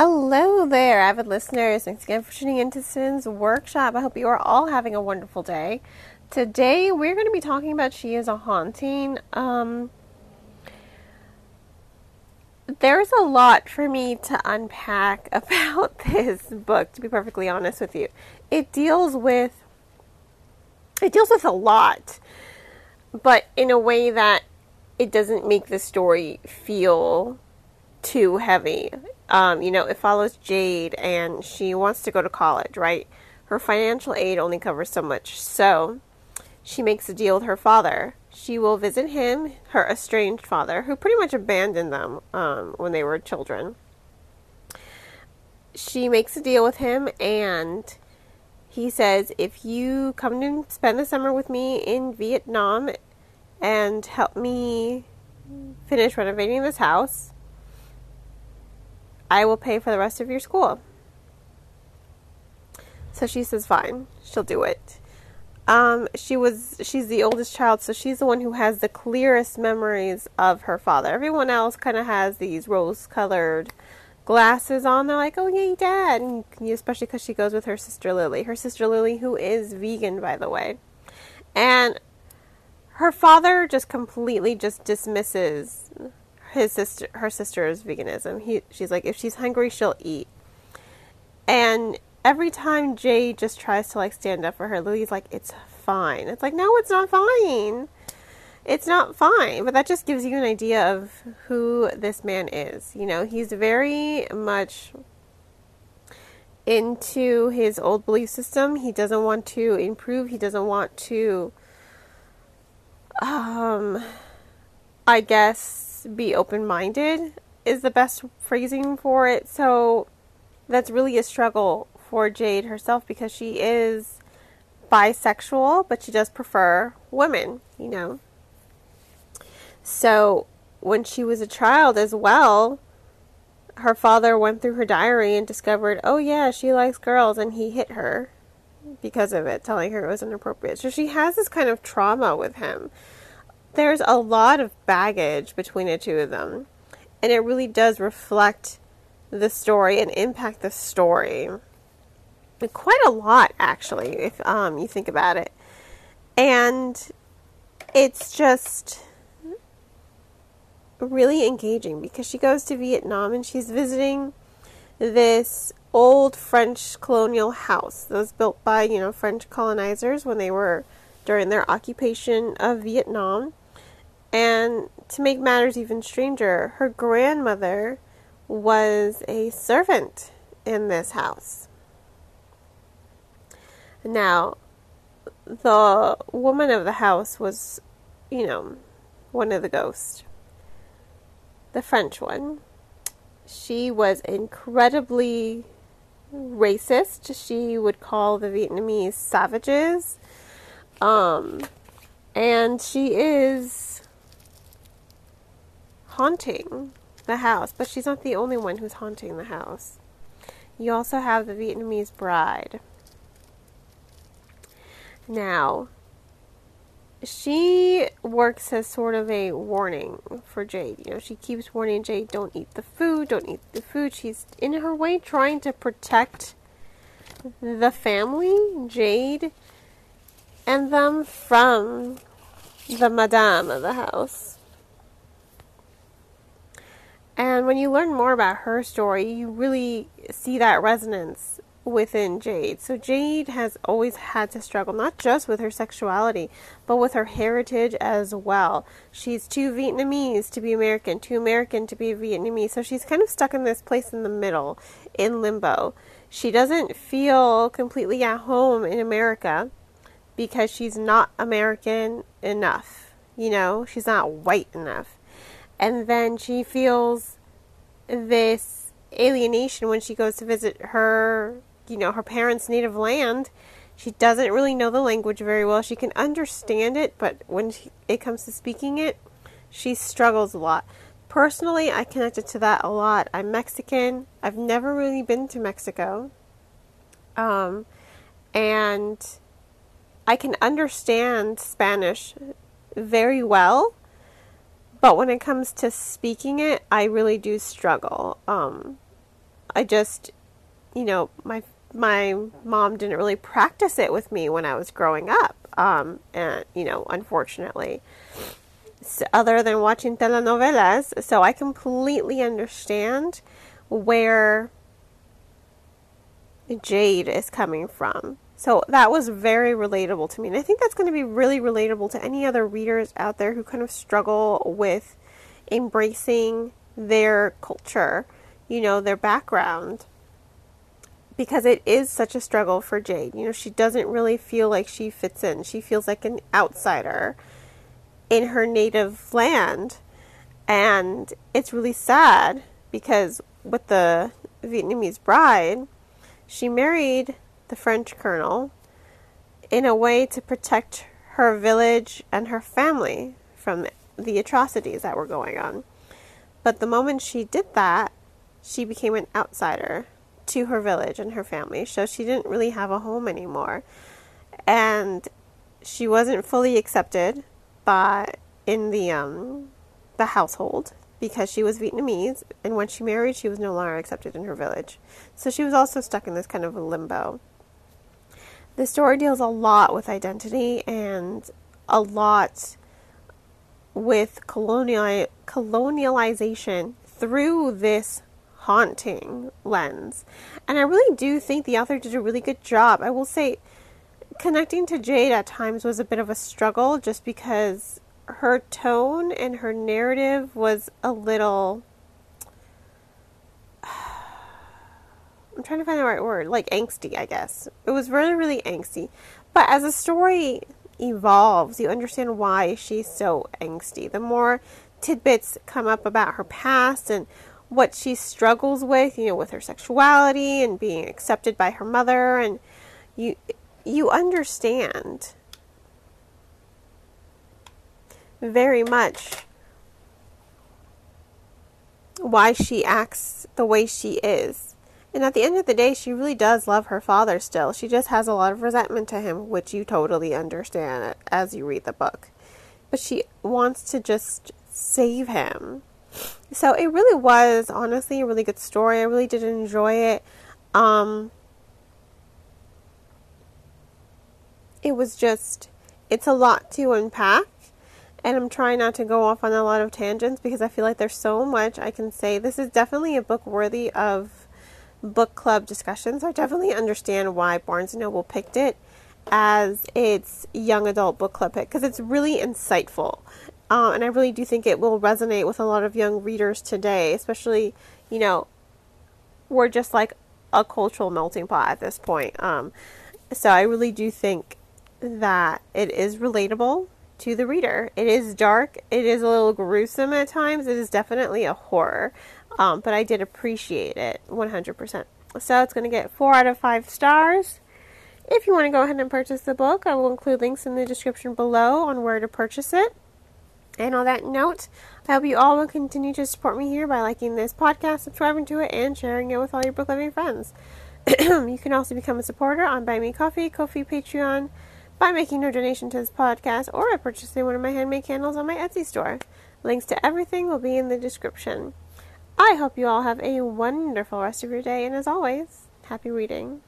Hello there, avid listeners. Thanks again for tuning into Cyn's workshop. I hope you are all having a wonderful day. Today we're going to be talking about She is a Haunting. Um, there's a lot for me to unpack about this book, to be perfectly honest with you. It deals with it deals with a lot, but in a way that it doesn't make the story feel too heavy. Um, you know, it follows Jade and she wants to go to college, right? Her financial aid only covers so much. So she makes a deal with her father. She will visit him, her estranged father, who pretty much abandoned them um, when they were children. She makes a deal with him and he says, If you come to spend the summer with me in Vietnam and help me finish renovating this house, I will pay for the rest of your school. So she says, Fine, she'll do it. Um, she was she's the oldest child, so she's the one who has the clearest memories of her father. Everyone else kind of has these rose-colored glasses on. They're like, "Oh, yay, dad!" And especially because she goes with her sister Lily. Her sister Lily, who is vegan, by the way, and her father just completely just dismisses his sister her sister's veganism. He she's like, if she's hungry, she'll eat, and every time Jay just tries to like stand up for her, Lily's like, it's fine. It's like, no, it's not fine. It's not fine. But that just gives you an idea of who this man is. You know, he's very much into his old belief system. He doesn't want to improve. He doesn't want to, um, I guess, be open minded is the best phrasing for it. So that's really a struggle for Jade herself because she is bisexual, but she does prefer women, you know. So when she was a child as well, her father went through her diary and discovered, oh yeah, she likes girls, and he hit her because of it, telling her it was inappropriate. So she has this kind of trauma with him. There's a lot of baggage between the two of them, and it really does reflect the story and impact the story. Quite a lot actually if um, you think about it. And it's just really engaging because she goes to vietnam and she's visiting this old french colonial house that was built by you know french colonizers when they were during their occupation of vietnam and to make matters even stranger her grandmother was a servant in this house now, the woman of the house was, you know, one of the ghosts. The French one. She was incredibly racist. She would call the Vietnamese savages. Um, and she is haunting the house, but she's not the only one who's haunting the house. You also have the Vietnamese bride. Now, she works as sort of a warning for Jade. You know, she keeps warning Jade, don't eat the food, don't eat the food. She's in her way trying to protect the family, Jade, and them from the madame of the house. And when you learn more about her story, you really see that resonance within Jade. So Jade has always had to struggle not just with her sexuality, but with her heritage as well. She's too Vietnamese to be American, too American to be Vietnamese. So she's kind of stuck in this place in the middle, in limbo. She doesn't feel completely at home in America because she's not American enough. You know, she's not white enough. And then she feels this alienation when she goes to visit her you know, her parents' native land. She doesn't really know the language very well. She can understand it, but when she, it comes to speaking it, she struggles a lot. Personally, I connected to that a lot. I'm Mexican. I've never really been to Mexico. Um, and I can understand Spanish very well, but when it comes to speaking it, I really do struggle. Um, I just, you know, my my mom didn't really practice it with me when I was growing up. Um, and you know, unfortunately, so other than watching telenovelas, so I completely understand where Jade is coming from. So that was very relatable to me. And I think that's going to be really relatable to any other readers out there who kind of struggle with embracing their culture, you know, their background. Because it is such a struggle for Jade. You know, she doesn't really feel like she fits in. She feels like an outsider in her native land. And it's really sad because with the Vietnamese bride, she married the French colonel in a way to protect her village and her family from the atrocities that were going on. But the moment she did that, she became an outsider to her village and her family. So she didn't really have a home anymore. And she wasn't fully accepted by in the um the household because she was Vietnamese and when she married she was no longer accepted in her village. So she was also stuck in this kind of limbo. The story deals a lot with identity and a lot with colonial colonialization through this haunting lens. And I really do think the author did a really good job. I will say connecting to Jade at times was a bit of a struggle just because her tone and her narrative was a little I'm trying to find the right word, like angsty, I guess. It was really, really angsty. But as the story evolves, you understand why she's so angsty. The more tidbits come up about her past and what she struggles with, you know, with her sexuality and being accepted by her mother and you you understand very much why she acts the way she is. And at the end of the day, she really does love her father still. She just has a lot of resentment to him, which you totally understand as you read the book. But she wants to just save him. So it really was, honestly, a really good story. I really did enjoy it. Um, it was just, it's a lot to unpack and I'm trying not to go off on a lot of tangents because I feel like there's so much I can say. This is definitely a book worthy of book club discussions. I definitely understand why Barnes and Noble picked it as its young adult book club pick because it's really insightful. Uh, and I really do think it will resonate with a lot of young readers today, especially, you know, we're just like a cultural melting pot at this point. Um, so I really do think that it is relatable to the reader. It is dark. It is a little gruesome at times. It is definitely a horror. Um, but I did appreciate it 100%. So it's going to get 4 out of 5 stars. If you want to go ahead and purchase the book, I will include links in the description below on where to purchase it. And on that note, I hope you all will continue to support me here by liking this podcast, subscribing to it, and sharing it with all your book loving friends. you can also become a supporter on Buy Me Coffee, Ko-fi, Patreon, by making a donation to this podcast or by purchasing one of my handmade candles on my Etsy store. Links to everything will be in the description. I hope you all have a wonderful rest of your day, and as always, happy reading.